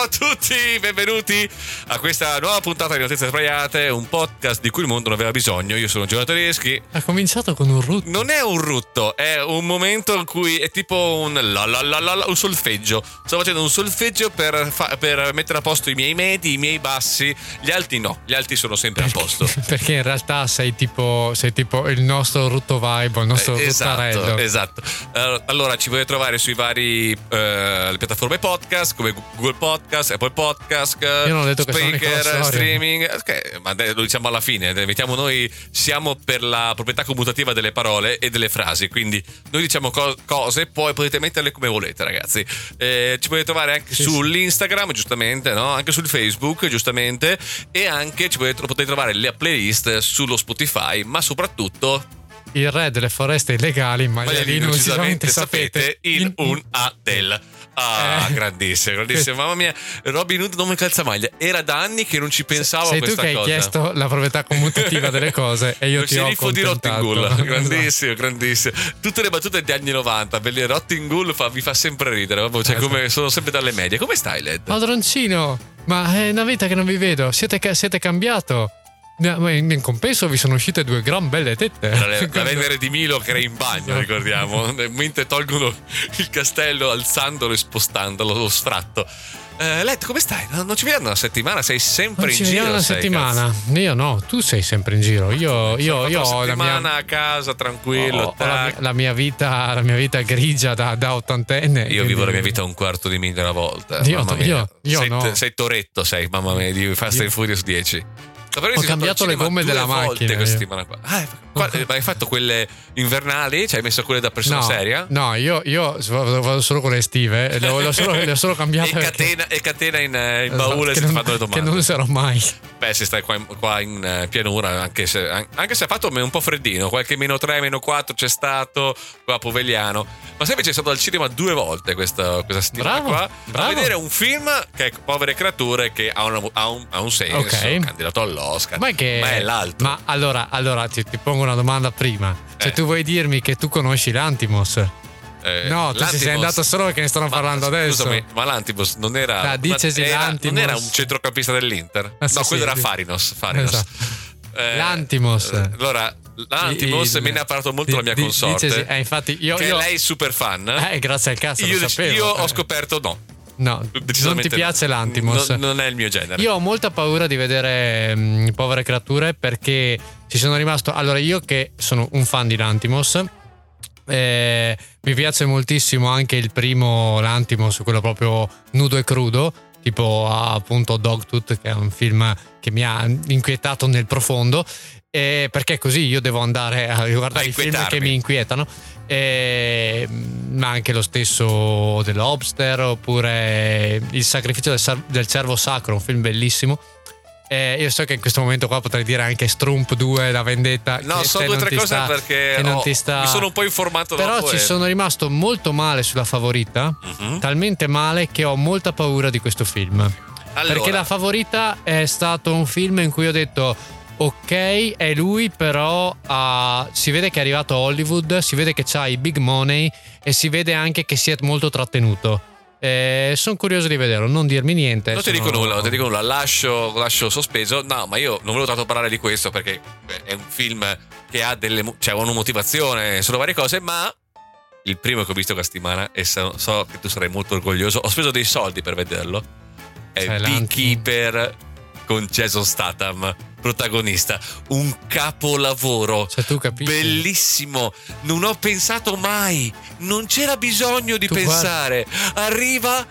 Ciao a tutti, benvenuti a questa nuova puntata di Notizie Sbagliate, un podcast di cui il mondo non aveva bisogno. Io sono Giovanni Tedeschi. Ha cominciato con un rutto. Non è un rutto, è un momento in cui è tipo un, la la la un solfeggio. Sto facendo un solfeggio per, fa- per mettere a posto i miei medi, i miei bassi. Gli alti no, gli alti sono sempre a posto. Perché in realtà sei tipo, sei tipo il nostro rutto vibe, il nostro Eh, esatto, esatto. Eh, allora ci potete trovare sui vari eh, piattaforme podcast come Google Podcast, Apple Podcast, Io non ho detto Spreaker, streaming. Ok, ma de- lo diciamo alla fine. de- Mettiamo noi siamo per la proprietà commutativa delle parole e delle frasi. Quindi noi diciamo co- cose, poi potete metterle come volete, ragazzi. Eh, ci potete trovare anche Sì, sull'Instagram, giustamente, no? Anche sul Facebook, giustamente. E anche ci potete, potete trovare le playlist sullo Spotify, ma soprattutto Il re delle foreste illegali, maialino Maglialino, decisamente sapete. in un Adel. Ah, Eh. grandissimo, grandissimo. Mamma mia, Robin Hood nome calzamaglia. Era da anni che non ci pensavo Sei a tu questa che hai cosa. chiesto la proprietà commutativa delle cose e io Lo ti ho sceriffo di. Rottinghull, grandissimo, grandissimo. Tutte le battute degli anni 90, belli Rottinghull fa, mi fa sempre ridere, proprio, cioè, Esatto. come, sono sempre dalle medie. Come stai, Led? Padroncino, ma è una vita che non vi vedo. Siete, siete cambiato. In compenso vi sono uscite due gran belle tette. La, la Venere di Milo che era in bagno, ricordiamo, mentre tolgono il castello alzandolo e spostandolo, lo stratto. Eh, Led, come stai? Non, ci vediamo una settimana, sei sempre Non in ci giro. una sei, settimana. Io no, tu sei sempre in giro. Io, io, io ho la settimana mia, a casa, tranquillo. ho- ho la, mia, la mia vita, la mia vita grigia da, da ottantenne. Io quindi- vivo la mia vita un quarto di miglia alla volta. Io- mamma mia. io- sei, no. sei Toretto, sei, mamma mia, di Fast and Furious 10. Ho cambiato le gomme della macchina, questa io. settimana qua. Ah, qua- eh, ma hai fatto quelle invernali? Cioè hai messo quelle da persona No, seria? no, io, io vado solo con le estive. Le ho, le ho solo, le ho solo cambiate. E perché- catena, e catena in, eh, in Esatto, baule che se ti non- fanno le domande. Che non userò mai. Beh, se stai qua in, qua in, eh, pianura, anche se, an- anche se ha fatto un po' freddino, qualche meno 3, meno 4 c'è stato qua a Povegliano. Ma sai invece è stato al cinema due volte questa, questa settimana Bravo, qua bravo. a vedere un film che è Povere creature che ha, una- ha un, ha un senso, Ok. candidato all'Oscar. Ma è che. è l'altro. Ma allora, allora ti, ti pongo una domanda prima. Se Eh. tu vuoi dirmi che tu conosci l'Antimos. Eh, no, tu ci sei andato solo perché ne stanno Ma, parlando adesso. Scusami, ma l'Antibus non era. Ah, dicesi era-. Non era un centrocampista dell'Inter? Ah, sì, no, sì, quello era sì. Farinos. Farinos. Esatto. Eh, L'Antimos. Allora, l'Antimos Il- me ne ha parlato molto di- la mia di- consorte. dicesi- eh, infatti, io. che io lei è super fan. eh, grazie al cazzo. io, sapevo. io ho scoperto no. No, non ti piace no. l'Antimos. Non, non è il mio genere. Io ho molta paura di vedere mm, povere creature perché ci sono rimasto. Allora, io che sono un fan di Lantimos. eh, mi piace moltissimo anche il primo Lantimos, quello proprio nudo e crudo, tipo appunto Dogtooth, che è un film che mi ha inquietato nel profondo. eh, perché così io devo andare a guardare i film che mi inquietano. eh, ma anche lo stesso The Lobster oppure Il sacrificio del, del cervo sacro, un film bellissimo. Eh, io so che in questo momento qua potrei dire anche Strump 2, La vendetta. No, so due o tre cose sta- perché non ti sta- mi sono un po' informato Però ci e- sono rimasto molto male sulla favorita. Mhm. Talmente male che ho molta paura di questo film. Allora, Perché la favorita è stato un film in cui ho detto. Ok, è lui, però ah, si vede che è arrivato a Hollywood, si vede che ha i big money e si vede anche che si è molto trattenuto. Sono curioso di vederlo, non dirmi niente. Non ti dico nulla, non ti dico nulla, lascio, lascio sospeso. No, ma io non volevo tanto parlare di questo perché beh, è un film che ha delle, cioè, una motivazione, sono varie cose, ma il primo che ho visto questa settimana e so, so che tu sarai molto orgoglioso, ho speso dei soldi per vederlo, è l'anti- Beekeeper con Jason Statham, protagonista. Un capolavoro. Cioè, tu capisci? Bellissimo, non ho pensato mai, non c'era bisogno di Tu pensare. Arriva,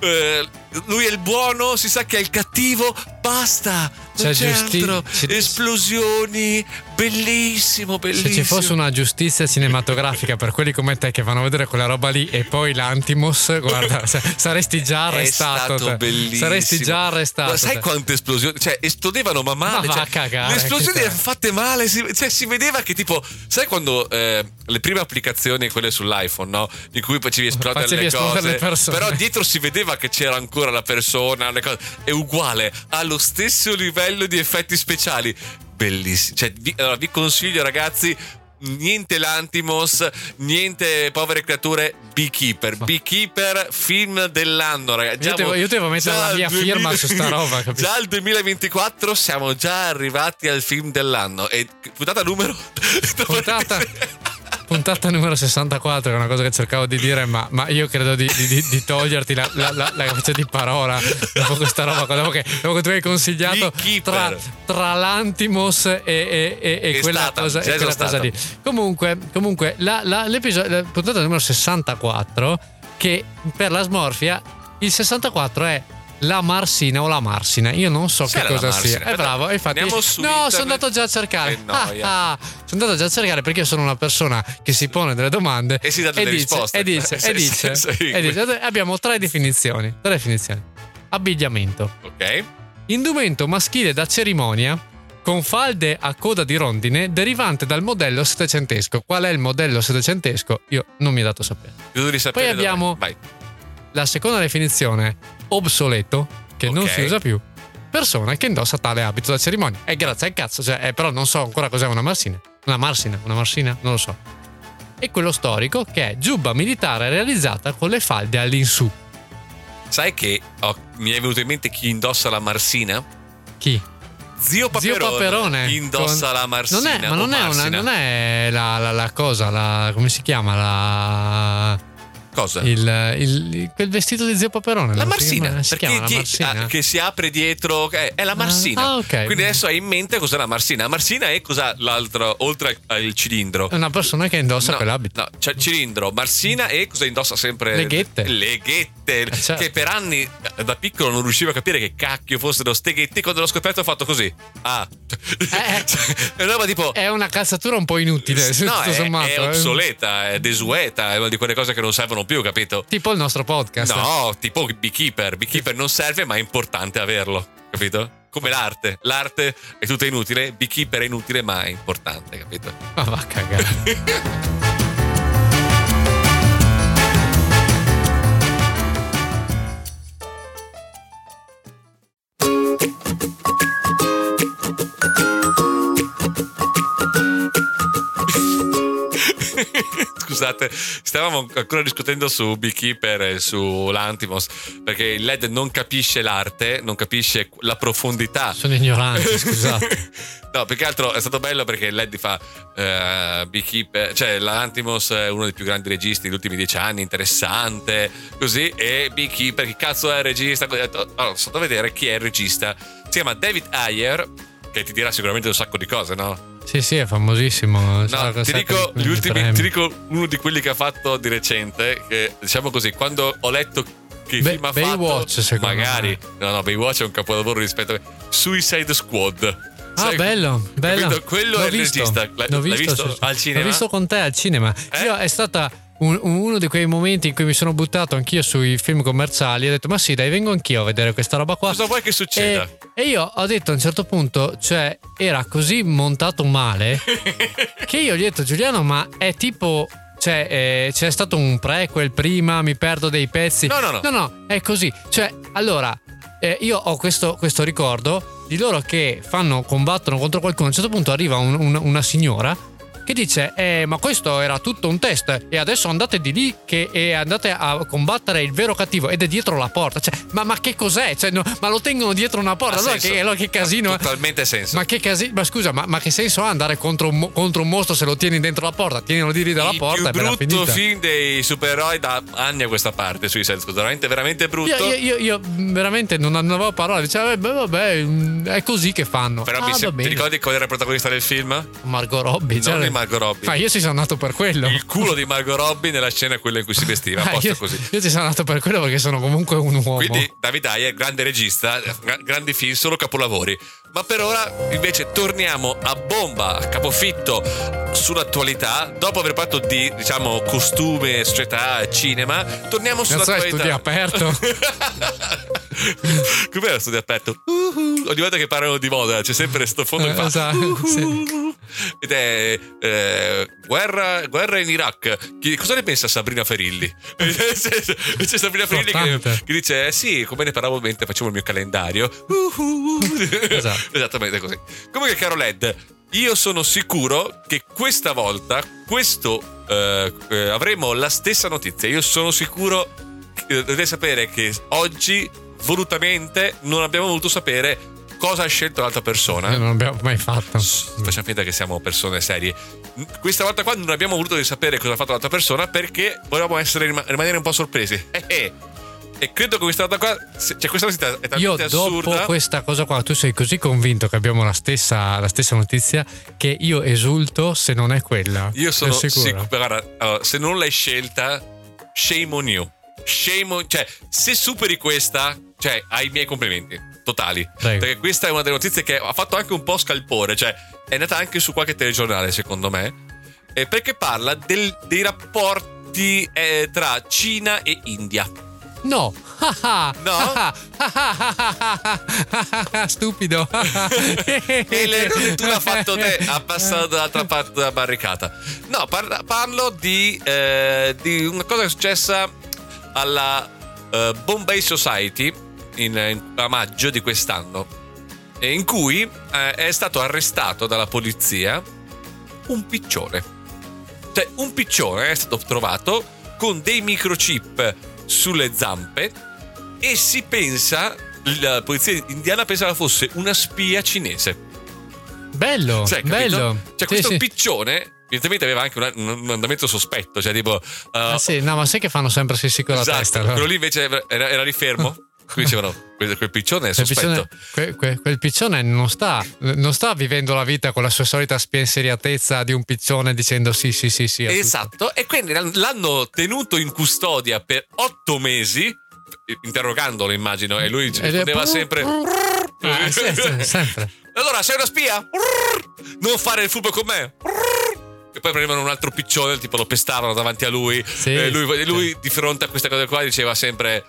eh, lui è il buono, si sa che è il cattivo, basta, non C'è c'è giusti- altro. Esplosioni, bellissimo, bellissimo. Se ci fosse una giustizia cinematografica per quelli come te che vanno a vedere quella roba lì e poi l'Antimos, guarda, sa- saresti già arrestato. È stato te. bellissimo. Saresti già arrestato. Ma sai te. quante esplosioni? Cioè, esplodevano ma male. Ma va cioè, cagare, Le esplosioni erano fatte male. Si, cioè, si vedeva che, tipo, sai quando eh, le prime applicazioni, quelle sull'iPhone, no? In cui facevi esplodere Facevi le cose. le persone. Però dietro si vedeva che c'era ancora la persona. Le cose. È uguale, ha lo stesso livello di effetti speciali. Bellissimo. Cioè, vi, allora, vi consiglio, ragazzi. niente Lantimos, niente povere creature, Beekeeper. Beekeeper, film dell'anno, ragazzi. Io devo, io devo mettere la mia al 2000 firma su sta roba, capisci? Già al 2024 siamo già arrivati al film dell'anno. E puntata numero. Puntata. Puntata numero 64, che è una cosa che cercavo di dire, ma, ma io credo di, di- di toglierti la, la, la, la capacità di parola dopo questa roba. Dopo che, dopo che tu hai consigliato tra, tra l'Antimos e, e- e- e quella stata, cosa, e quella cosa lì. Comunque, comunque la, la- l'episodio, puntata numero 64, che per la smorfia, il 64 è la Marsina o la Marsina, io non so C'era che cosa sia. È bravo, e infatti. No, sono andato già a cercare. Noia. Ah, ah, sono andato già a cercare perché io sono una persona che si pone delle domande E si dà delle dice, risposte. E dice, e dice, e dice, abbiamo tre definizioni. Tre definizioni. Abbigliamento. Ok. Indumento maschile da cerimonia con falde a coda di rondine derivante dal modello settecentesco. Qual è il modello settecentesco? Io non mi è dato sapere. Poi abbiamo-. La seconda definizione, obsoleto, che non Ok. si usa più. Persona che indossa tale abito da cerimonia. E grazie al cazzo, cioè, eh, però non so ancora cos'è una marsina. Una marsina, una marsina, non lo so. E quello storico che è giubba militare realizzata con le falde all'insù. Sai che oh, mi è venuto in mente chi indossa la marsina? Chi? Zio Paperone. Zio Paperone. Indossa con- la marsina. Non è, ma non è, una, non è la, la- la cosa, la, come si chiama? La, Cosa? il, il- quel vestito di zio Paperone. La marsina, Si perché chiama ti- marsina? ah, che si apre dietro, eh, è la marsina. Ah, ok. Quindi adesso hai in mente cos'è la marsina. La marsina è cos'ha l'altro, oltre al cilindro. È una persona che indossa No, quell'abito. no, c'è il cilindro, marsina e cosa indossa sempre? Le ghette. Le ghette. Eh, certo. Che per anni eh, da piccolo non riuscivo a capire che cacchio fossero ste ghette. Quando l'ho scoperto ho fatto così. Ah. Eh. è una tipo. È una calzatura un po' inutile, No, è, sommato. è eh. obsoleta, è desueta, è una di quelle cose che non servono più, capito? Tipo il nostro podcast. No, tipo Beekeeper. Beekeeper non serve, ma è importante averlo, capito? Come l'arte. L'arte è tutta inutile, Beekeeper è inutile, ma è importante, capito? Ma va a cagare. Scusate, stavamo ancora discutendo su Beekeeper e su l'Antimos perché il LED non capisce l'arte, non capisce la profondità. Sono ignorante, scusate. no, più che altro è stato bello perché il LED fa eh, Beekeeper, cioè l'Antimos è uno dei più grandi registi degli ultimi dieci anni, interessante, così, e Beekeeper, chi cazzo è il regista? Ho detto, allora, sono andato a vedere chi è il regista. Si chiama David Ayer, che ti dirà sicuramente un sacco di cose, no? Sì, sì, è famosissimo. No, ti dico, di- gli ultimi, ti dico uno di quelli che ha fatto di recente. Che diciamo così, quando ho letto che Ba- film ha Baywatch, fatto, secondo magari, me. no, no, Baywatch è un capolavoro rispetto a Suicide Squad. Ah, Sai- bello, bello. capito? Quello L'ho è il visto. regista. L'hai, L'ho l'hai visto, visto sì. al cinema? L'ho visto con te al cinema. Eh? Io è stata un- uno di quei momenti in cui mi sono buttato anch'io sui film commerciali. Ho detto, ma sì, dai, vengo anch'io a vedere questa roba qua. Cosa vuoi che succeda? E, e io ho detto a un certo punto, cioè, era così montato male che io gli ho detto, Giuliano, ma è tipo. Cioè, eh, c'è stato un prequel prima, mi perdo dei pezzi. No, no, no. No, no, è così. Cioè, allora, eh, io ho questo, questo ricordo di loro che fanno, combattono contro qualcuno. A un certo punto arriva un- un- una signora che dice: eh, Ma questo era tutto un test. E adesso andate di lì che, e andate a combattere il vero cattivo. Ed è dietro la porta. Cioè, ma, ma che cos'è? Cioè, no, ma lo tengono dietro una porta. Allora senso. che, allora che casino. Ha totalmente senso. Ma che casino. Ma scusa, ma, ma che senso ha andare contro un, contro un mostro se lo tieni dentro la porta? Tienilo di lì dalla il porta più e bella brutto film dei supereroi da anni a questa parte Suicide Squad. Veramente, veramente brutto. Io, io- io- io veramente non, avevo parole, dicevo, "Eh, beh, vabbè, è così che fanno. Però ah, mi ti ricordi qual era il protagonista del film? Margot Robbie. Non di Margot Robbie. Ma io ci sono nato per quello. Il culo di Margot Robbie nella scena quella in cui si vestiva, Ah, io, così. io ci sono nato per quello perché sono comunque un uomo. Quindi David Ayer, grande regista, gra- grandi film, solo capolavori. Ma per ora invece torniamo a bomba, a capofitto sull'attualità. Dopo aver parlato di, diciamo, costume, società, cinema, torniamo Cazzo, è sull'attualità. studio aperto. Com'era studio aperto? Uh-huh. Ogni volta che parlano di moda c'è sempre sto fondo Eh, fa esatto, uh-huh. sì. Ed è eh, guerra, guerra in Iraq. Chi- cosa ne pensa Sabrina Ferilli? c'è, Sabrina Ferilli che, che dice: eh, Sì, come ne parlavo mentre facevo il mio calendario. Uh-huh. Esatto. Esattamente così. Comunque, caro Led, io sono sicuro che questa volta questo eh, eh, avremo la stessa notizia. Io sono sicuro che dovete sapere che oggi volutamente non abbiamo voluto sapere cosa ha scelto l'altra persona. Non abbiamo mai fatto. Facciamo finta che siamo persone serie. Questa volta qua non abbiamo voluto sapere cosa ha fatto l'altra persona perché volevamo essere, rimanere un po' sorpresi. Eh, eh. E credo che questa volta qua, cioè questa notizia è talmente Io assurda. dopo questa cosa qua, tu sei così convinto che abbiamo la stessa, la stessa notizia che io esulto se non è quella. Io sono sicuro. sicuro. Guarda, allora, se non l'hai scelta, shame on you. Shame on, cioè, se superi questa, cioè, hai i miei complimenti totali. Prego. Perché questa è una delle notizie che ha fatto anche un po' scalpore, cioè, è andata anche su qualche telegiornale, secondo me. eh, perché parla del- dei rapporti eh, tra Cina e India. No, No? stupido. e l'errore tu l'ha fatto te, ha passato dall'altra parte della barricata. No, parla- parlo di, eh, di una cosa che è successa alla eh, Bombay Society in, in- a maggio di quest'anno, eh, in cui eh, è stato arrestato dalla polizia un piccione. Cioè, un piccione è stato trovato con dei microchip sulle zampe e si pensa, la polizia indiana pensava fosse una spia cinese. Bello, Cioè, bello. Cioè, questo sì. piccione, evidentemente aveva anche un, un andamento sospetto, cioè tipo... uh, Ah, sì, no, ma sai che fanno sempre sì sì con la esatto, testa. allora? quello lì invece era, era lì fermo. Quindi dicevano, quel, quel piccione è Quel sospetto. piccione, que- que- quel piccione non sta, non sta vivendo la vita con la sua solita spensieratezza di un piccione dicendo sì, sì, sì, sì. a tutto. Esatto, e quindi l'han- l'hanno tenuto in custodia per otto mesi, interrogandolo immagino, e lui rispondeva sempre... Ah, sì, sempre. Allora, sei una spia? Non fare il furbo con me? E poi prendevano un altro piccione, tipo lo pestavano davanti a lui. Sì, e lui, lui di fronte a queste cose qua diceva sempre...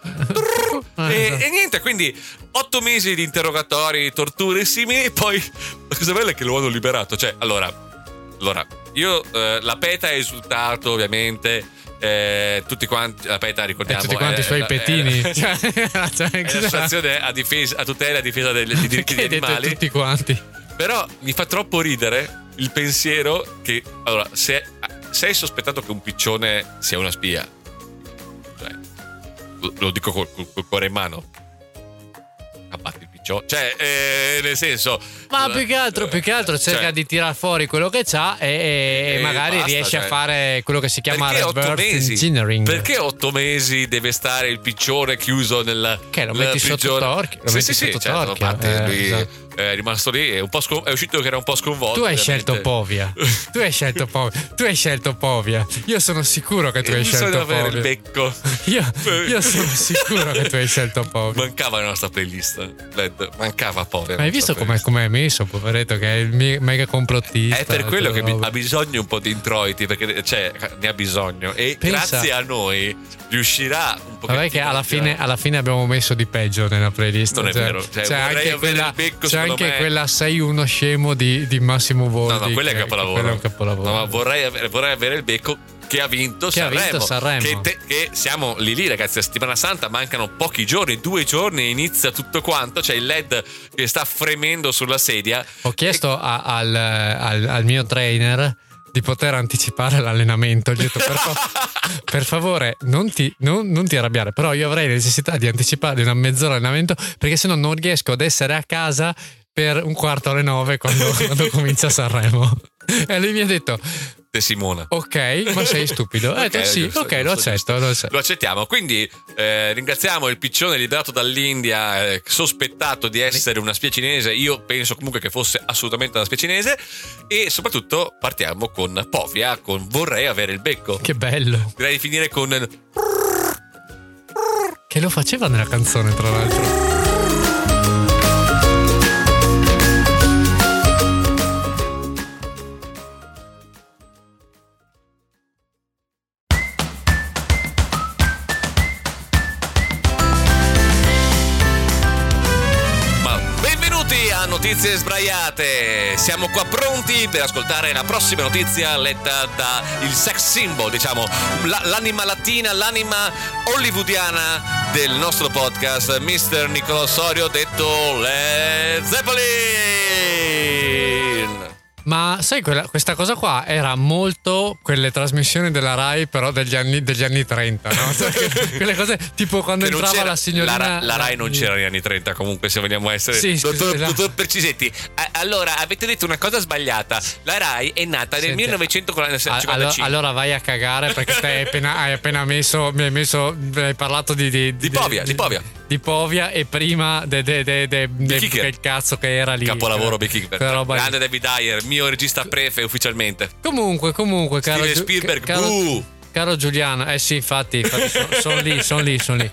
Ah, E, esatto. e niente, quindi otto mesi di interrogatori, torture simili, e poi la cosa bella è che lo hanno liberato. Cioè, allora, allora io eh, la PETA ha esultato, ovviamente. eh, tutti quanti, la PETA E ricordiamo. tutti quanti è- i suoi è- petini. è- Cioè, cioè, è cosa- l'associazione a, difesa, a tutela e a difesa dei, dei diritti degli animali. tutti quanti. Però mi fa troppo ridere il pensiero che, allora, se, se hai sospettato che un piccione sia una spia, cioè, lo, dico col, col- col cuore in mano, abbatti il piccione. Cioè, eh, nel senso... Ma più che altro, più che altro cerca cioè, di tirar fuori quello che c'ha e, e- e magari basta, riesce a cioè. fare quello che si chiama reverse engineering. Perché otto mesi deve stare il piccione chiuso nella Che lo metti sotto prigione? torchio, lo Sì, metti sì, sì, sotto certo, torchio, infatti eh, esatto. È rimasto lì, è, un po' scon- è uscito che era un po' sconvolto. Tu hai ovviamente. scelto Povia. Tu hai scelto Povia. Tu hai scelto Povia. Io sono sicuro che tu E hai bisogna scelto avere il Povia. becco. Io, io sono sicuro che tu hai scelto Povia. Mancava la nostra playlist. Led. Mancava povera. Ma hai visto come è messo, poveretto, che è il me- mega complottista. È per quello che roba. ha bisogno un po' di introiti, perché cioè, ne ha bisogno. E Pensa- grazie a noi riuscirà un po' Vabbè che alla fine, alla fine abbiamo messo di peggio nella playlist. Non è Cioè, vero, cioè, vorrei anche quella, c'è secondo anche me. quella Sei uno scemo di, di Massimo Boldi. No, no, quello è capolavoro. Quello è un capolavoro. No, ma vorrei avere, vorrei avere il becco che ha vinto Che ha Sanremo. vinto Sanremo. Che, te- che siamo lì lì, ragazzi. A settimana santa mancano pochi giorni, due giorni e inizia tutto quanto. C'è il LED che sta fremendo sulla sedia. Ho chiesto a- al, al- al mio trainer di poter anticipare l'allenamento. Ho detto, per, fa- per favore, non ti, non- non ti arrabbiare, però io avrei necessità di anticipare una mezz'ora l'allenamento perché sennò non riesco ad essere a casa per un quarto alle nove quando, quando comincia Sanremo. E lui mi ha detto, Te Simona. ok, ma sei stupido. Ho detto, Ok, sì, giusto, ok, lo giusto, accetto. giusto. Lo accetto. Lo accettiamo. Quindi eh, ringraziamo il piccione liberato dall'India, eh, sospettato di essere una spia cinese. Io penso comunque che fosse assolutamente una spia cinese. E soprattutto partiamo con Povia, con Vorrei avere il becco. Che bello. Direi di finire con Che lo faceva nella canzone, tra l'altro. Notizie Sbraiate! Siamo qua pronti per ascoltare la prossima notizia letta da il sex symbol, diciamo, la- l'anima latina, l'anima hollywoodiana del nostro podcast, Mr. Nicolò Sorio, detto Led Zeppelin! Ma sai, quella- questa cosa qua era molto quelle trasmissioni della Rai, però degli anni, degli anni 30, no? Cioè, que- quelle cose tipo quando Che entrava la signorina. La, la Rai non c'era negli anni 30, comunque, se vogliamo essere. Sì, dottor, la- dottor Percisetti, a- allora avete detto una cosa sbagliata. La Rai è nata nel Senti, 1955. Al- Allora, allora vai a cagare perché te hai appena, hai appena messo, mi hai messo, hai parlato di... Di, Di Povia, di Povia. Di Povia e prima de, de, de, de, de- del cazzo che era lì. Capolavoro Big lì. Grande David Dyer, mio regista prefe ufficialmente. Comunque, comunque, caro, Steven Spielberg, caro, caro Giuliano, eh sì, infatti, infatti sono lì, sono lì, sono lì.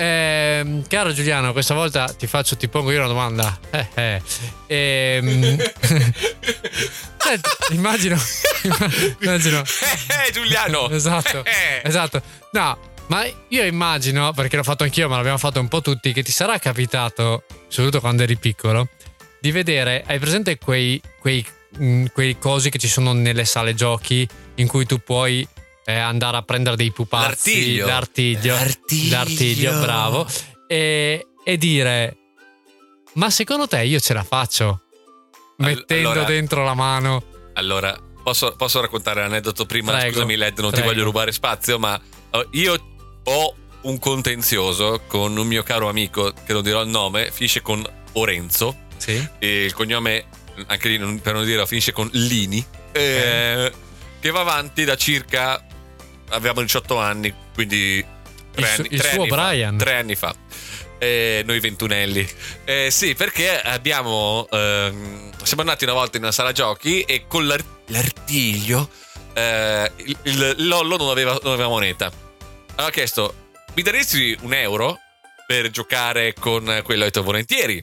Ehm, caro Giuliano, questa volta ti faccio, ti pongo io una domanda. Eh, eh. Ehm, senti, immagino, immagino, Eh, Giuliano. esatto, Eh. esatto. No, ma io immagino, perché l'ho fatto anch'io, ma l'abbiamo fatto un po' tutti, che ti sarà capitato, soprattutto quando eri piccolo, di vedere, hai presente quei, quei, quei cosi che ci sono nelle sale giochi in cui tu puoi eh, andare a prendere dei pupazzi, L'artiglio. l'artiglio, L'artiglio. l'artiglio, bravo, e, e dire, ma secondo te io ce la faccio? Mettendo allora- dentro la mano. Allora, posso, posso raccontare l'aneddoto prima? Prego, Scusami, Led, non ti prego. voglio rubare spazio, ma eh, io ho un contenzioso con un mio caro amico, che non dirò il nome, finisce con Orenzo. Sì. Il cognome, anche lì non- per non dirlo, finisce con Lini. eh, che va avanti da circa. Avevamo 18 anni, quindi. Tre su- anni, il tre suo anni fa. Brian. tre anni fa. Eh, noi ventunelli. Eh, sì, perché abbiamo. ehm, siamo andati una volta in una sala giochi e con l'ar- l'artiglio. eh, il, il Lollo non aveva, non aveva moneta. Aveva chiesto: Mi daresti un euro per giocare con quello? Ho detto volentieri.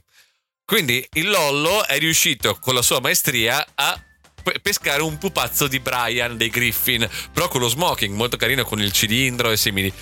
Quindi il Lollo è riuscito con la sua maestria a pe- pescare un pupazzo di Brian dei Griffin, però con lo smoking, molto carino con il cilindro e simili.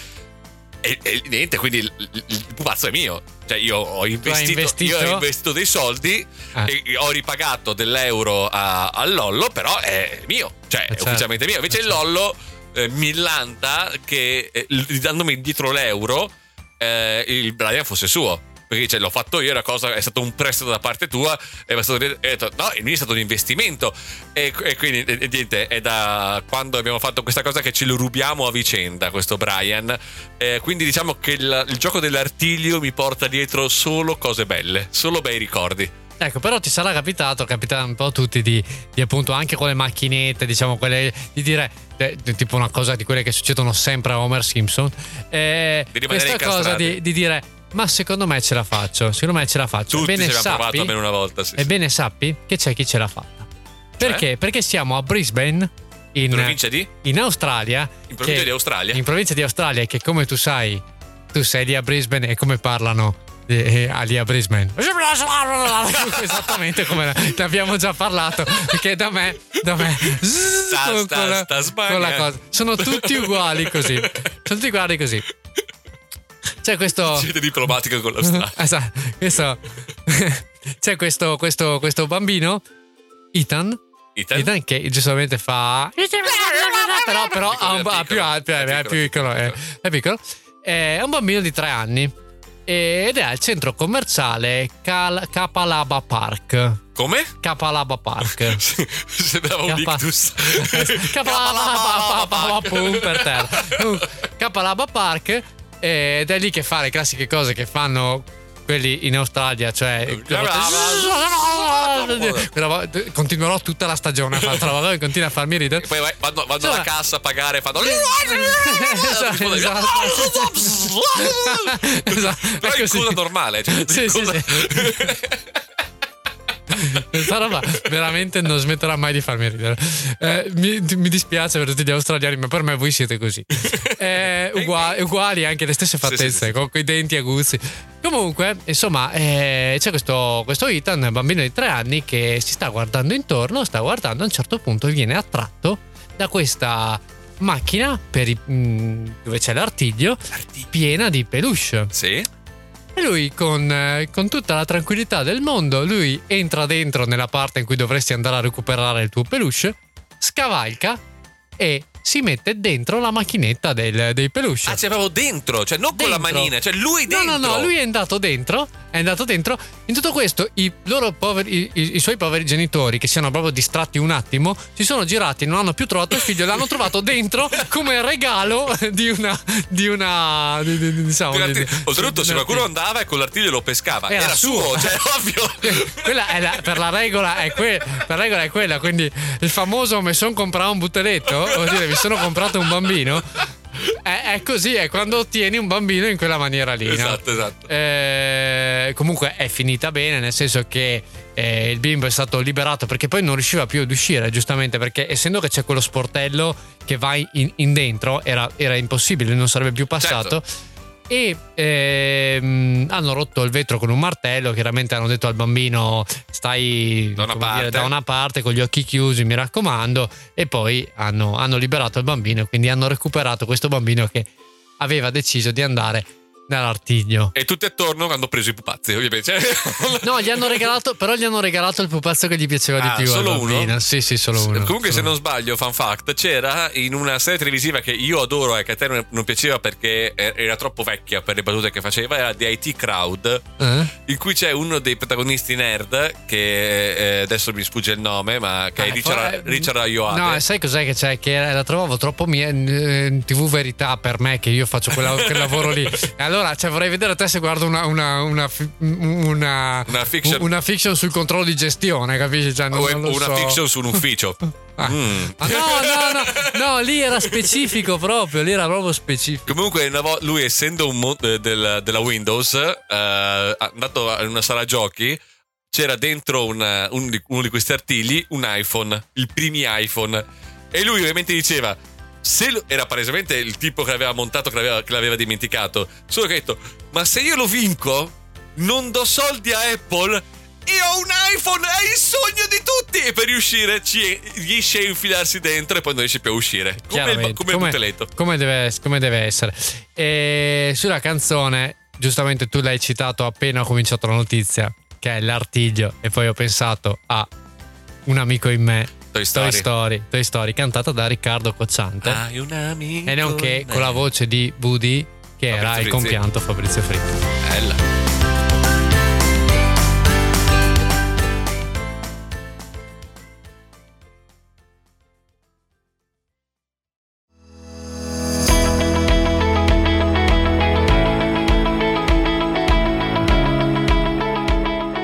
E, e niente, quindi il, il- il pupazzo è mio. Cioè, io ho investito, investito? io ho investito dei soldi Ah. e ho ripagato dell'euro a, al Lollo, però è mio. Cioè, è certo. ufficialmente mio. Invece Eh, il certo. Lollo eh, millanta che eh, dandomi dietro l'euro eh, il Brian fosse suo. Perché dice, l'ho fatto io, la cosa è stato un prestito da parte tua, e mi stato, detto, no, il mio è stato un investimento. E, e quindi, e- niente, è da quando abbiamo fatto questa cosa che ce lo rubiamo a vicenda, questo Brian. Eh, quindi diciamo che il, il gioco dell'artiglio mi porta dietro solo cose belle, solo bei ricordi. Ecco, però ti sarà capitato, capita un po' a tutti di, di appunto anche con le macchinette, diciamo, quelle di dire eh, tipo una cosa di quelle che succedono sempre a Homer Simpson. eh, Di questa cosa di, di dire, ma secondo me ce la faccio, secondo me ce la faccio. Tutti Ebbene ci abbiamo provato sappi, almeno una volta. Sì, sì. ebbene sappi che c'è chi ce l'ha fatta. Perché? Perché siamo a Brisbane, in, In provincia di? in Australia. In provincia che- di Australia? In provincia di Australia, che come tu sai, tu sei lì a Brisbane e come parlano eh, eh, lì a Brisbane. Esattamente come ne abbiamo già parlato. Perché da me, da me, Sta- con, sta- con sta con la cosa. Sono tutti uguali così. Sono tutti uguali così. C'è questo. Siete diplomatico con l'Australia. Esatto, questo- c'è questo, questo, questo bambino, Ethan, Ethan? Ethan che giustamente fa però, però ha un ha più alto è è piccolo, più piccolo è, è piccolo è un bambino di tre anni ed è al centro commerciale Cal- Kapalaba Park Come? Kapalaba Park Sembrava un Capa- ictus. Kapalaba pum per terra Kapalaba Park ed è lì che fa le classiche cose che fanno quelli in Australia, cioè quella continuerò tutta la stagione a fare questa roba, continua a farmi ridere. E poi vai- vanno, vanno alla Cioè- cassa a pagare, fanno. Esatto, esatto. Esatto, Però è così. cosa normale. Cioè, Sì, sì, cosa- Questa roba veramente non smetterà mai di farmi ridere. Eh, mi, mi dispiace per tutti gli australiani, ma per me voi siete così. Eh, uguali, uguali, anche le stesse Sì, sì, fattezze, sì. con quei denti aguzzi. Comunque, insomma, eh, c'è questo, questo Ethan, bambino di tre anni, che si sta guardando intorno, sta guardando, a un certo punto viene attratto da questa macchina i- mh, dove c'è l'artiglio piena di peluche. Sì. E lui con, eh, con tutta la tranquillità del mondo, lui entra dentro nella parte in cui dovresti andare a recuperare il tuo peluche, scavalca e si mette dentro la macchinetta del- dei peluche. Ah, c'è proprio dentro, cioè non con la Dentro. manina, cioè lui No, dentro. no, no, lui è andato dentro. È andato dentro. In tutto questo, i, loro poveri, i, i- suoi poveri genitori, che si erano proprio distratti un attimo, si sono girati, non hanno più trovato il figlio, l'hanno trovato dentro come regalo di una. di una. di- di- di- diciamo. Oltretutto, se qualcuno andava e con l'artiglio lo pescava, Era era, suo, suo. cioè ovvio. Quella è la- per la regola è que- per la regola è quella, quindi il famoso mi sono comprato un butteletto, vuol dire mi sono comprato un bambino. È, è così, è quando ottieni un bambino in quella maniera lì. no? Esatto, esatto. Eh, comunque è finita bene, nel senso che eh, il bimbo è stato liberato perché poi non riusciva più ad uscire, giustamente perché essendo che c'è quello sportello che va in, in dentro, era, era impossibile, non sarebbe più passato. Certo. E ehm, hanno rotto il vetro con un martello. Chiaramente hanno detto al bambino: Stai Da una parte. da una parte con gli occhi chiusi, mi raccomando. E poi hanno, hanno liberato il bambino. Quindi hanno recuperato questo bambino che aveva deciso di andare nell'artiglio. E tutti attorno hanno preso i pupazzi, ovviamente. Cioè- No, gli hanno regalato, però gli hanno regalato il pupazzo che gli piaceva Ah, di più. solo uno? Sì, sì, solo uno. Comunque, se Solo non sbaglio, fan fact, c'era in una serie televisiva che io adoro e che a te non- piaceva perché era troppo vecchia per le battute che faceva, era The IT Crowd. Eh? in cui c'è uno dei protagonisti nerd, che eh, adesso mi sfugge il nome, ma che è Eh, Richard, poi- Richard Ayoade. No, sai cos'è che c'è? Che la trovavo troppo mia, eh, TV verità per me che io faccio quella- quel lavoro lì. E allora, cioè, vorrei vedere te se guardo una, una, una, una, Una fiction. fiction sul controllo di gestione, capisci? Cioè, non, o non una so. fiction su un ufficio. Ah. Mm. Ah, no, no, no, no, lì era specifico proprio, lì era proprio specifico. Comunque, lui essendo un mo- eh, del- della Windows, eh, andato in una sala giochi, c'era dentro una- un uno di questi artigli un iPhone, il primi iPhone. E lui ovviamente diceva, se lo- era palesemente il tipo che l'aveva montato, che l'aveva, che l'aveva dimenticato, solo che ha detto, ma se io lo vinco, non do soldi a Apple. Io ho un iPhone, è il sogno di tutti! E per riuscire ci riesce a infilarsi dentro e poi non riesce più a uscire. Come il, come il butteletto. come deve, come deve essere. E sulla canzone, giustamente tu l'hai citato appena ho cominciato la notizia, che è l'artiglio, e poi ho pensato a un amico in me. Toy Story. Toy Story, Toy Story, cantata da Riccardo Cocciante. Hai un amico. e nonché con la voce di Woody, che era Fabrizio il Frizzi. compianto Fabrizio Fritti. Bella.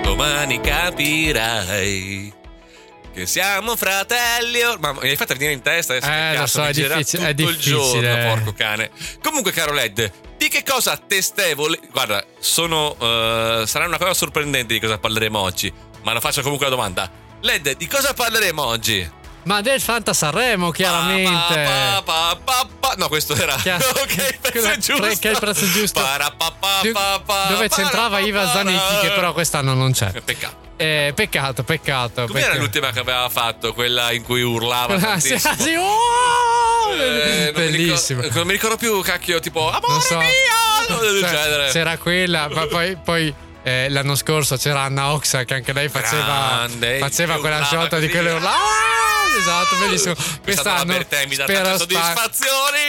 Domani capirai che siamo fratelli. or- Ma mi hai fatto venire in testa adesso Eh, lo so, è difficile- è il difficile. giorno, porco cane. Comunque, caro Led, di che cosa te stai vole- Guarda, sono. eh, sarà una cosa sorprendente di cosa parleremo oggi. Ma lo faccio comunque la domanda. Led, di cosa parleremo oggi? Ma del Fanta Sanremo, chiaramente. Pa, pa. No, questo era. Chiaro- ok, il prezzo Quello- è giusto. che è il prezzo giusto. Dove c'entrava Iva Zanicchi, pa. che però quest'anno non c'è. Peccato. Eh, peccato, peccato. Com'era peccato. l'ultima che aveva fatto? Quella in cui urlava Ah, sì, ah, sì, oh! Eh, non Bellissimo. ricordo- non mi ricordo più, cacchio, tipo Amore Non so. mio! Cioè, c'era quella, ma poi, poi, eh, l'anno scorso c'era Anna Oxa che anche lei faceva, Grande, faceva quella urlava sciolta di così. quelle urla. Esatto, bellissimo. Quest'anno Bertè mi dà spero, soddisfazioni.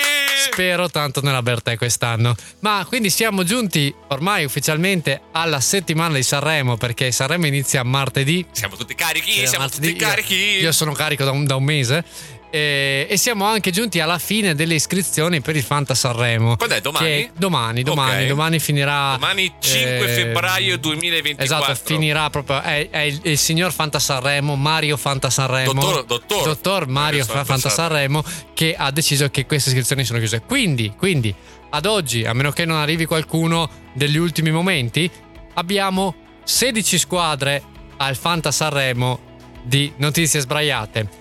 spero tanto nella Bertè quest'anno. Ma quindi siamo giunti ormai ufficialmente alla settimana di Sanremo perché Sanremo inizia martedì. Siamo tutti carichi, siamo martedì. tutti carichi. Io, io sono carico da un, da un mese. E, e siamo anche giunti alla fine delle iscrizioni per il Fanta Sanremo. Quando è domani? Domani, domani, Ok. domani finirà. Domani 5 eh, febbraio 2024. Esatto, finirà proprio. È, è il, il signor Fanta Sanremo, Mario Fanta Sanremo. Dottor- dottor. Dottor Mario Fanta Fanta Sanremo, che ha deciso che queste iscrizioni sono chiuse. Quindi, quindi, ad oggi, a meno che non arrivi qualcuno degli ultimi momenti, abbiamo 16 squadre al Fanta Sanremo di notizie sbraiate.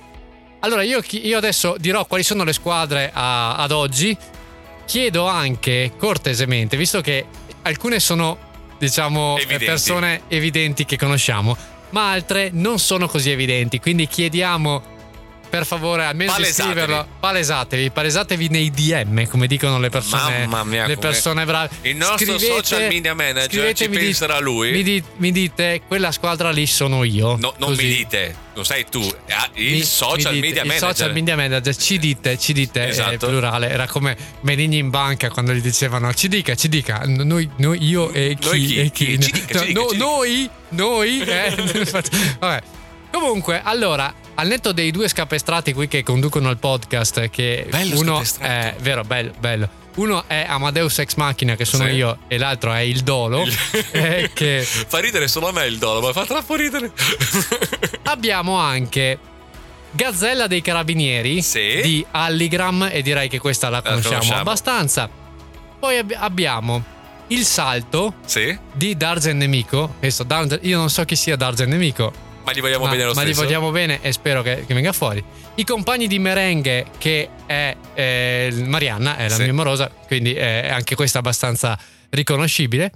Allora, io, io adesso dirò quali sono le squadre a- ad oggi. Chiedo anche cortesemente, visto che alcune sono, diciamo, Evidenti. persone evidenti che conosciamo, ma altre non sono così evidenti. Quindi chiediamo per favore, almeno Palesatevi. di scriverlo. Palesatevi, palesatevi nei DM, come dicono le persone, Mamma mia, le persone brave. Il nostro Scrivete- social media manager ci mi di- penserà lui. Mi, di- mi dite, quella squadra lì sono io. No, non Così. mi dite, lo sai tu, ah, il Mi- social mi dite, media il manager. social media manager ci dite, ci dite eh, Esatto. plurale. Era come Benigni in banca quando gli dicevano ci dica, ci dica, noi, noi io e chi, Noi chi? e chi. Chi? Ci dica, No, ci dica, no, ci dica. noi, noi, eh. Vabbè. Comunque, allora, al netto dei due scapestrati qui che conducono il podcast, che Bello uno è vero, bello, bello. Uno è Amadeus Ex Machina, che sono Sì. io, e l'altro è il Dolo. eh, che Fa ridere solo a me il dolo, ma fa troppo ridere. abbiamo anche Gazzella dei Carabinieri Sì. di Alligram e direi che questa la conosciamo, conosciamo. abbastanza. Poi ab- abbiamo Il Salto sì? di Dargen Nemico. Io non so chi sia Dargen Nemico, Ma gli vogliamo ma, bene lo ma li stesso. vogliamo bene e spero che, che venga fuori. I compagni di merengue che è eh, Marianna, è la Sì. mia morosa, quindi è anche questa abbastanza riconoscibile.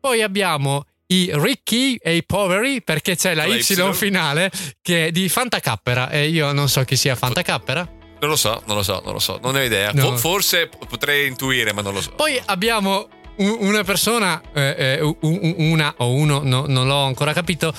Poi abbiamo i ricchi e i poveri perché c'è la La Y, Y. finale che è di Fantacappera e io non so chi sia Fantacappera. Non lo so, non lo so, non lo so, non ne ho idea. No. Fo- forse potrei intuire, ma non lo so. Poi abbiamo una persona, eh, eh, una o uno, no- non l'ho ancora capito,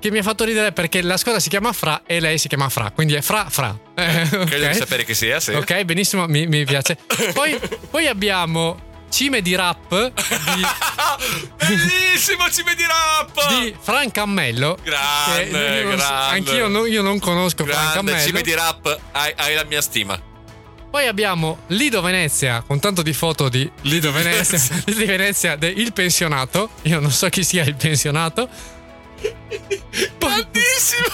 che mi ha fatto ridere perché la squadra si chiama Fra e lei si chiama Fra, quindi è Fra Fra. Eh, Credo ok. di sapere chi sia, sì. Ok, benissimo, mi, mi piace. Poi, poi abbiamo Cime di Rap di, Bellissimo, ci vedi rap! di Fran Cammello. Grande, che grande. Anch'io no- io non conosco Fran Grande, Cammello. ci vedi rap, hai, hai la mia stima. Poi abbiamo Lido Venezia con tanto di foto di Lido Venezia, Lido Venezia del pensionato. Io non so chi sia il pensionato. Bellissimo!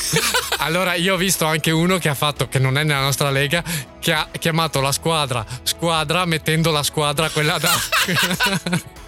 allora, io ho visto anche uno che ha fatto, che non è nella nostra lega, che ha chiamato la squadra squadra mettendo la squadra quella da.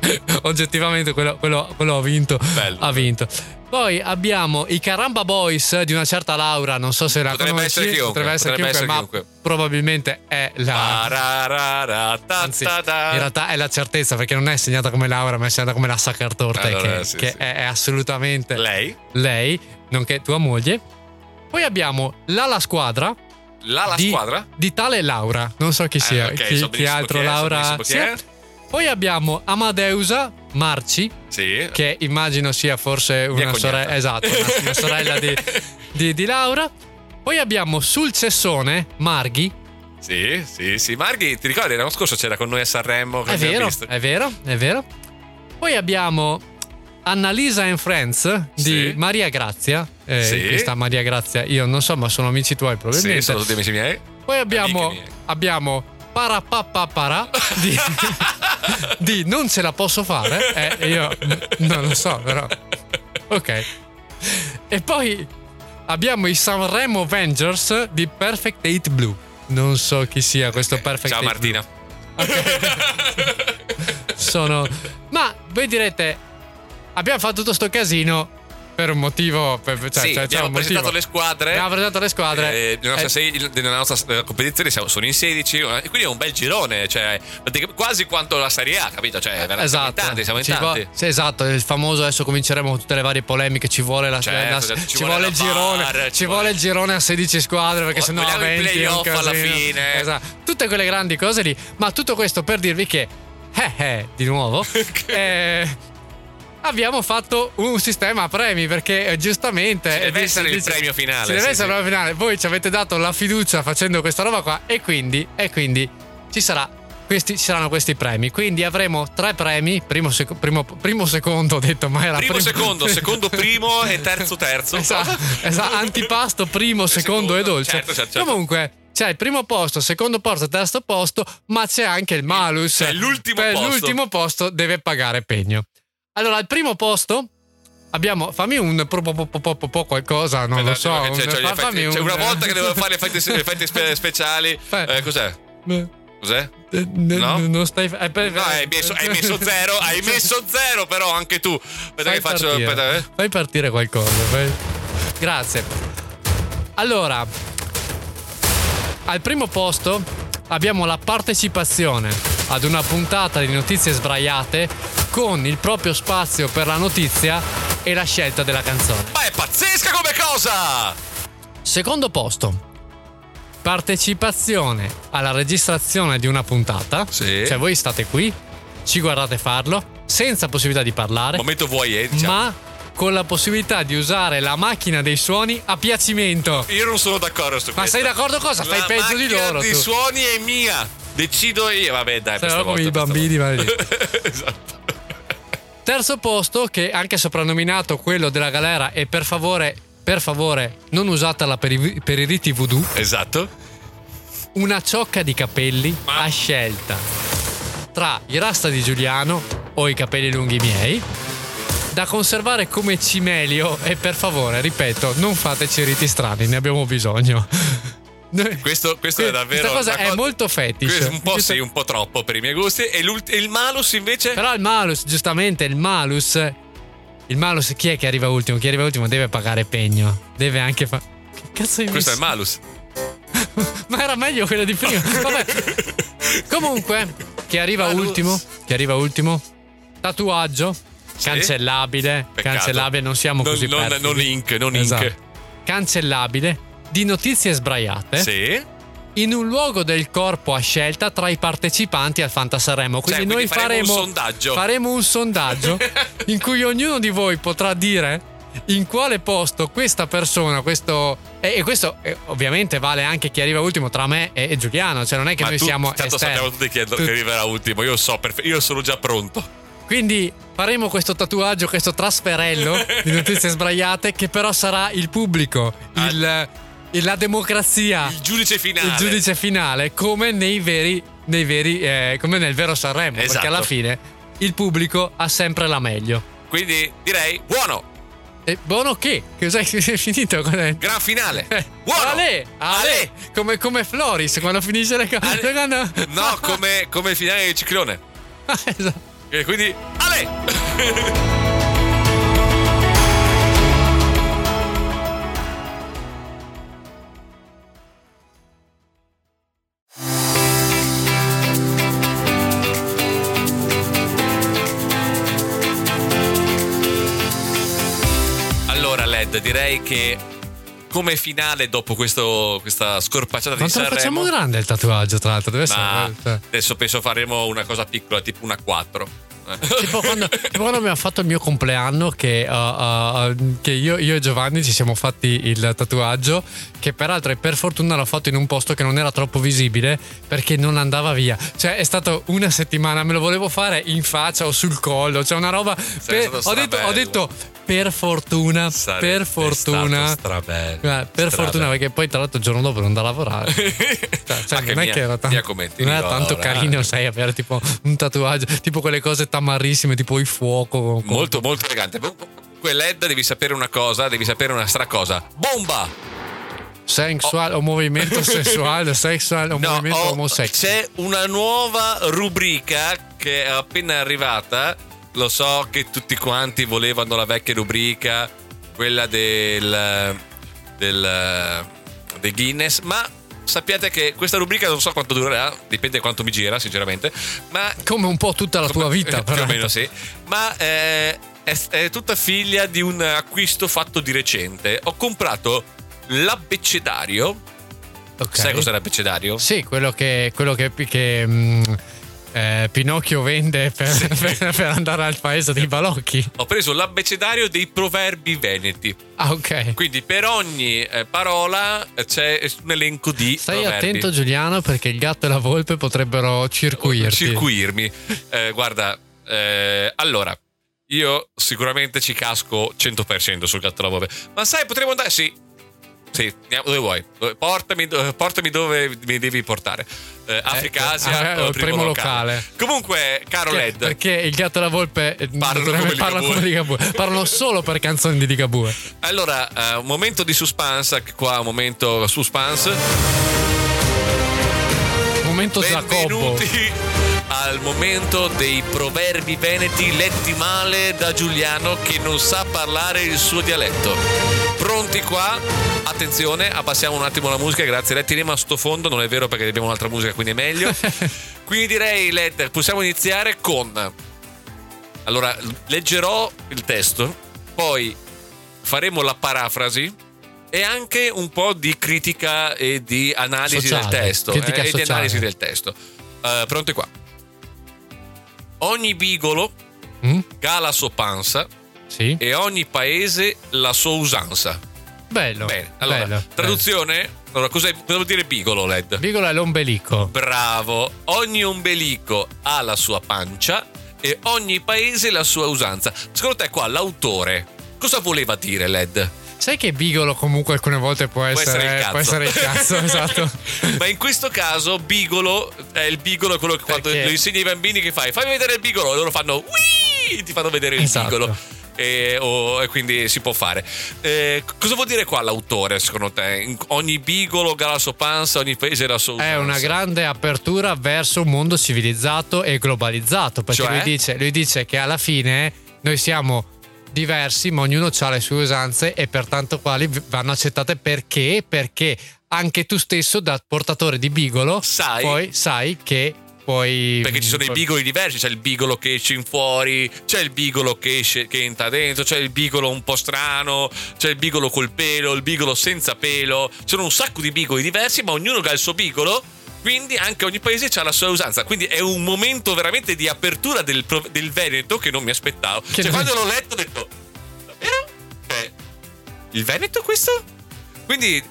Oggettivamente quello, quello- quello ha vinto. Bello. Ha vinto. Poi abbiamo i Caramba Boys di una certa Laura, non so se la Potrebbe conosci, essere chiunque, potrebbe essere potrebbe chiunque, essere ma chiunque. probabilmente è la Tararara, ta, Anzi, ta, ta. in realtà è la certezza perché non è segnata come Laura, ma è segnata come la Sacerdote, Allora, che, sì, che sì. È, è assolutamente Lei, lei, nonché tua moglie. Poi abbiamo l'ala squadra la, la di, squadra. di tale Laura, non so chi sia, Eh, ok, chi, so chi altro chi è, so Laura benissimo chi è. Poi abbiamo Amadeusa Marci, Sì. che immagino sia forse una sorella, esatto, una, una sorella di, di- di Laura. Poi abbiamo sul cessone Marghi, Sì, sì, sì. Marghi, ti ricordi l'anno scorso c'era con noi a Sanremo? È vero, visto? è vero, è vero. Poi abbiamo Annalisa and Friends di Sì. Maria Grazia. Eh, Sì. Questa Maria Grazia, io non so, ma sono amici tuoi Sì, probabilmente. sono tutti amici miei. Poi abbiamo, amiche mie. abbiamo Parapapapara di, di Non ce la posso fare. Eh, io non lo so, però. Ok. E poi abbiamo i Sanremo Avengers di Perfect 8 Blue. Non so chi sia questo Perfect Ciao 8 Martina. sono. Ma voi direte: abbiamo fatto tutto sto casino per un motivo. Per, cioè, sì, cioè, abbiamo un presentato motivo. le squadre. Abbiamo presentato le squadre. Eh, nella, nostra Eh, sei- nella nostra eh, competizione siamo, sono in 16, eh, e quindi è un bel girone, cioè quasi quanto la Serie A, capito? Cioè, Esatto, tanti, siamo in tanti. vo- sì, esatto, il famoso adesso cominceremo con tutte le varie polemiche, ci vuole la, Certo, certo, ci, ci vuole, il girone, VAR, ci ci vuole vuole- il girone a 16 squadre perché sennò a Vogliamo i 20 è un playoff alla fine. Esatto, tutte quelle grandi cose lì, ma tutto questo per dirvi che eh eh, di nuovo eh, abbiamo fatto un sistema a premi perché eh, giustamente Ci deve eh, essere il premio finale, Ci deve sì, essere sì. il premio finale. Voi ci avete dato la fiducia facendo questa roba qua e quindi e quindi ci sarà questi, ci saranno questi premi. Quindi avremo tre premi: primo, seco- primo, primo secondo, ho detto, ma era Primo, secondo, secondo, primo e terzo, terzo. Esatto, esatto, antipasto, primo, secondo, secondo, e dolce. certo, certo, certo. Comunque. C'è il primo posto, secondo posto, terzo posto, ma c'è anche il malus. c'è l'ultimo per posto. l'ultimo posto deve pagare pegno. Allora, al primo posto abbiamo. Fammi un po, po, po, po, qualcosa, non lo so. C'è, c'è un- gli fa- effetti- c'è un- una volta che devo fare effetti, effetti spe- speciali. Eh, cos'è? Eh, Cos'è? eh, No? Non stai. eh, per- No, hai messo, hai messo zero, hai messo zero, però anche tu. Aspetta Fai che faccio. partire. Aspetta, eh. Fai partire qualcosa. fai- Grazie. Allora, al primo posto abbiamo la partecipazione ad una puntata di notizie sbraiate con il proprio spazio per la notizia e la scelta della canzone. Ma è pazzesca come cosa! Secondo posto. Partecipazione alla registrazione di una puntata. Sì. Cioè voi state qui, ci guardate farlo, senza possibilità di parlare, Momento vuoi, eh, diciamo. ma con la possibilità di usare la macchina dei suoni a piacimento. Io non sono d'accordo su Ma questo. sei d'accordo cosa? Fai La peggio di macchina loro. dei tu. suoni è mia. Decido io. Vabbè, dai, questa come volta, i bambini, volta. esatto. Terzo posto, che anche soprannominato quello della galera, e per favore, per favore, non usatela per i, per i riti voodoo. Esatto. Una ciocca di capelli Ma- a scelta tra i rasta di Giuliano o i capelli lunghi miei. Da conservare come cimelio e per favore, ripeto, non fateci riti strani, ne abbiamo bisogno. Questo, questo è davvero. Questa cosa è molto fetish. Un po' sì, un po' troppo per i miei gusti. E, e il malus invece? Però il malus, giustamente, il malus. Il malus, chi è che arriva ultimo? Chi arriva ultimo deve pagare pegno. Deve anche fare. Che cazzo hai Questo è il messo? malus. Ma era meglio quello di prima. Vabbè. Comunque, chi arriva Malus. ultimo? Chi arriva ultimo? Tatuaggio. Sì. Cancellabile. Peccato. Cancellabile, non siamo Non- così non- perfidi. non ink, non Esatto. ink. Cancellabile. Di notizie sbraiate. Sì. In un luogo del corpo a scelta tra i partecipanti al Fantasarremo. Quindi Cioè, noi quindi faremo faremo un sondaggio. faremo un sondaggio in cui ognuno di voi potrà dire in quale posto questa persona, questo. E, e questo eh, ovviamente vale anche chi arriva ultimo tra me e, e Giuliano. Cioè, non è che Ma noi tu- siamo. Tanto esterni. sappiamo tutti chi che arriverà ultimo. Io so, perfe- io sono già pronto. Quindi faremo questo tatuaggio, questo trasferello di notizie sbraiate, che però sarà il pubblico, Ah. il- il- la democrazia. Il giudice finale. il giudice finale come nei veri, nei veri eh, come nel vero Sanremo Esatto. perché alla fine il pubblico ha sempre la meglio Quindi direi buono. e buono che? Cos'è che è finito? Gran finale. Eh, Buono. Ale, Ale, Come, come Floris quando finisce le cose Ale. Quando- No, come, come il finale del ciclone. Esatto. E quindi, Ale! direi che come finale dopo questo- questa scorpacciata di Quanto lo Sanremo facciamo grande il tatuaggio tra l'altro deve Ma essere cioè. adesso penso faremo una cosa piccola, tipo una 4. Tipo quando, tipo quando abbiamo fatto il mio compleanno che, uh, uh, che io, io e Giovanni ci siamo fatti il tatuaggio che peraltro per fortuna l'ho fatto in un posto che non era troppo visibile perché non andava via cioè è stato una settimana me lo volevo fare in faccia o sul collo cioè una roba per- ho, detto, ho detto per fortuna Sarebbe per fortuna strabello. Eh, per Strabello. fortuna perché poi tra l'altro il giorno dopo non da lavorare cioè, cioè, Anche non è mia- che era tanto, non era tanto carino sai avere tipo un tatuaggio tipo quelle cose tamarrissime tipo il fuoco Molto, molto elegante. Comunque, Led, devi sapere una cosa, devi sapere una stra cosa. Bomba! sensuale o movimento sessuale sexual o No, movimento ho- omosessuale c'è una nuova rubrica che è appena arrivata. Lo so che tutti quanti volevano la vecchia rubrica, quella del, del, del Guinness, ma sappiate che questa rubrica non so quanto durerà, dipende quanto mi gira, sinceramente. Ma come un po' tutta la tua Come- vita più però. o meno sì ma eh, è, è tutta figlia di un acquisto fatto di recente ho comprato l'abbecedario Ok. sai cos'è l'abbecedario? sì quello che, quello che, che, mm, eh, Pinocchio vende per, per- per andare al paese dei balocchi. Ho preso l'abbecedario dei proverbi veneti. Ah ok. Quindi per ogni eh, parola c'è un elenco di Stai proverbi. attento Giuliano perché il gatto e la volpe potrebbero circuirti. circuirmi. Eh, guarda eh, allora io sicuramente ci casco 100% sul gatto alla volpe. Ma sai potremmo andare sì sì, dove vuoi. Portami, dove- portami dove mi devi portare. Eh, Africa, Ecco, Asia, ah, o il primo locale. Comunque, caro Perché- Led, Perché il gatto e la volpe eh, Parlano come Ligabue. come Ligabue. Parlano solo per canzoni di Ligabue. allora, eh, un momento di suspense, qua un momento suspense. Momento Giacobbo. Benvenuti al momento dei proverbi veneti letti male da Giuliano che non sa parlare il suo dialetto. Pronti qua? Attenzione, abbassiamo un attimo la musica, grazie. Letti a sto fondo, non è vero perché abbiamo un'altra musica, quindi è meglio. quindi direi, Led, possiamo iniziare con... Allora, leggerò il testo, poi faremo la parafrasi e anche un po' di critica e di analisi Sociale, del testo. critica eh, e di analisi del testo. Eh, pronti qua. Ogni bigolo Mm? ha la sua panza Sì. e ogni paese la sua usanza. Bello. Bene, allora, bello, traduzione? Allora, cos'è- cosa vuol dire bigolo, Led? bello. Bigolo è l'ombelico. Bravo, ogni ombelico ha la sua pancia e ogni paese la sua usanza. Secondo te qua l'autore cosa voleva dire, Led? Sai che bigolo comunque alcune volte può Può essere, essere il cazzo. essere il cazzo, esatto. Ma in questo caso bigolo è il bigolo quello che quando Perché? lo insegni ai bambini che fai? Fammi vedere il bigolo e loro fanno Wii! ti fanno vedere il Esatto. bigolo. E, o- e quindi si può fare. Eh, cosa vuol dire qua l'autore secondo te? In- Ogni bigolo ha la sua panza, ogni paese ha la sua È una usanza. grande apertura verso un mondo civilizzato e globalizzato. Perché Cioè? lui, dice, lui dice che alla fine noi siamo diversi, ma ognuno ha le sue usanze e pertanto quali vanno accettate perché? Perché anche tu stesso, da portatore di bigolo, Sai. poi sai che puoi. Perché ci sono i bigoli diversi, c'è il bigolo che esce in fuori, c'è il bigolo che, esce, che entra dentro, c'è il bigolo un po' strano, c'è il bigolo col pelo, il bigolo senza pelo. Ci sono un sacco di bigoli diversi, ma ognuno ha il suo bigolo. Quindi anche ogni paese ha la sua usanza. Quindi è un momento veramente di apertura del, del Veneto che non mi aspettavo. Che cioè, quando l'ho letto ho detto: Davvero? Cioè, il Veneto questo? Quindi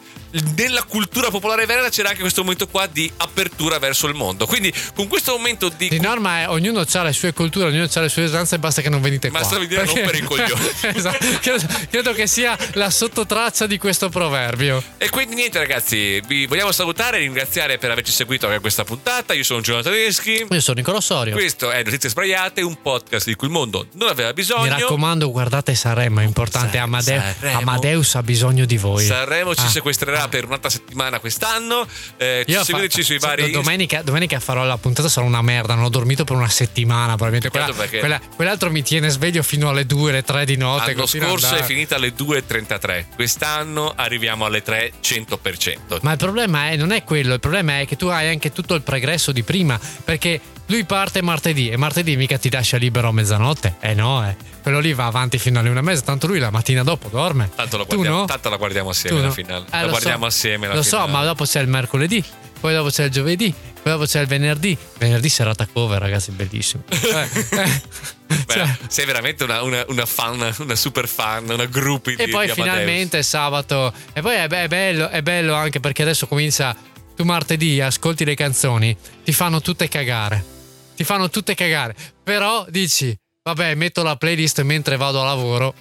nella cultura popolare veneta c'era anche questo momento qua di apertura verso il mondo. Quindi con questo momento di... Di norma è ognuno ha le sue culture, ognuno ha le sue usanze e basta che non venite qua. Basta venire a rompere i coglioni. esatto. credo, credo che sia la sottotraccia di questo proverbio. E quindi niente ragazzi, vi vogliamo salutare e ringraziare per averci seguito anche questa puntata. Io sono Giovanni Tedeschi. Io sono Nicolò Sorio. Questo è Notizie Sbagliate, un podcast di cui il mondo non aveva bisogno. Mi raccomando, guardate Sanremo, è importante. Sa- Amade- Sanremo. Amadeus ha bisogno di voi. Sanremo ci Ah. sequestrerà per un'altra settimana quest'anno. Eh, Io seguiteci fa- sui vari. Domenica, domenica farò la puntata, sarà una merda. Non ho dormito per una settimana. Probabilmente quella, perché- quella- quell'altro mi tiene sveglio fino alle 2, le 3 di notte. L'anno scorso è finita alle 2.33. Quest'anno arriviamo alle 3 100%. Ma il problema è, non è quello, il problema è che tu hai anche tutto il pregresso di prima, perché lui parte martedì e martedì mica ti lascia libero a mezzanotte. Eh no, eh. Quello lì va avanti fino alle una e mezza, tanto lui la mattina dopo dorme. Tanto, lo Tu guardiamo, no? tanto la guardiamo assieme Tu la no? finale. Eh, la lo guardiamo so. assieme la Lo finale. so, ma dopo c'è il mercoledì, poi dopo c'è il giovedì, poi dopo c'è il venerdì. Venerdì serata cover, ragazzi, bellissimo. Eh, eh, Beh, cioè, sei veramente una, una- una fan, una super fan, una groupie di e poi di finalmente sabato. E poi è, è bello, è bello anche perché adesso comincia. Tu martedì ascolti le canzoni, ti fanno tutte cagare. Ti fanno tutte cagare. Però dici, vabbè, metto la playlist mentre vado a lavoro.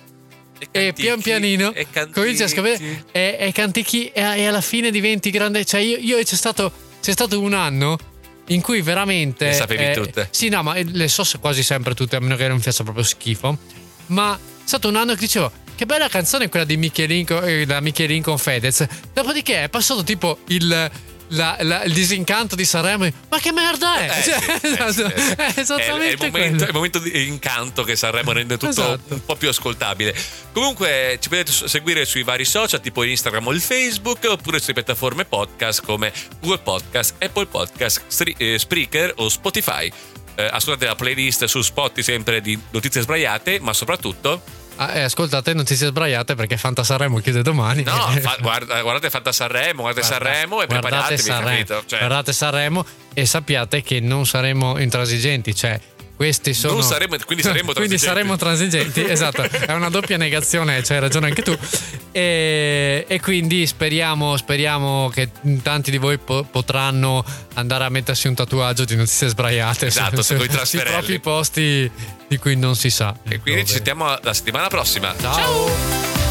E cantichi, pian pianino e cominci a scoprire e, e cantichi e, e alla fine diventi grande. Cioè, io, io c'è, stato, c'è stato un anno in cui veramente. Le sapevi eh, tutte? Sì, no, ma le so quasi sempre tutte, a meno che non mi faccia proprio schifo. Ma è stato un anno che dicevo. Che bella canzone quella di Michelin, co- eh, da Michelin con Fedez. Dopodiché è passato tipo il. La- la- il disincanto di Sanremo. Ma che merda è? Eh, Cioè, sì, eh, esatto, sì, eh. è esattamente è, il momento, è il momento di incanto che Sanremo rende tutto Esatto. un po' più ascoltabile. Comunque ci potete seguire sui vari social, tipo Instagram o il Facebook, oppure sulle piattaforme podcast come Google Podcast, Apple Podcast, Stri- eh, Spreaker o Spotify. Eh, ascoltate la playlist su Spotify sempre di notizie sbagliate, ma soprattutto Ah, eh, ascoltate notizie sbagliate perché Fanta Sanremo chiude domani. no, fa- guarda- guardate Fanta Sanremo, guardate Guarda- Sanremo e guardate preparatevi, Sanremo, capito? Cioè, guardate Sanremo e sappiate che non saremo intransigenti, cioè questi sono saremo- quindi saremo quindi transigenti. saremo transigenti, esatto, è una doppia negazione, c'hai ragione anche tu. E, e quindi speriamo, speriamo che tanti di voi po- potranno andare a mettersi un tatuaggio di notizie sbagliate Esatto, su, coi sui propri posti di cui non si sa. e quindi ci Dove. sentiamo la settimana prossima. Ciao.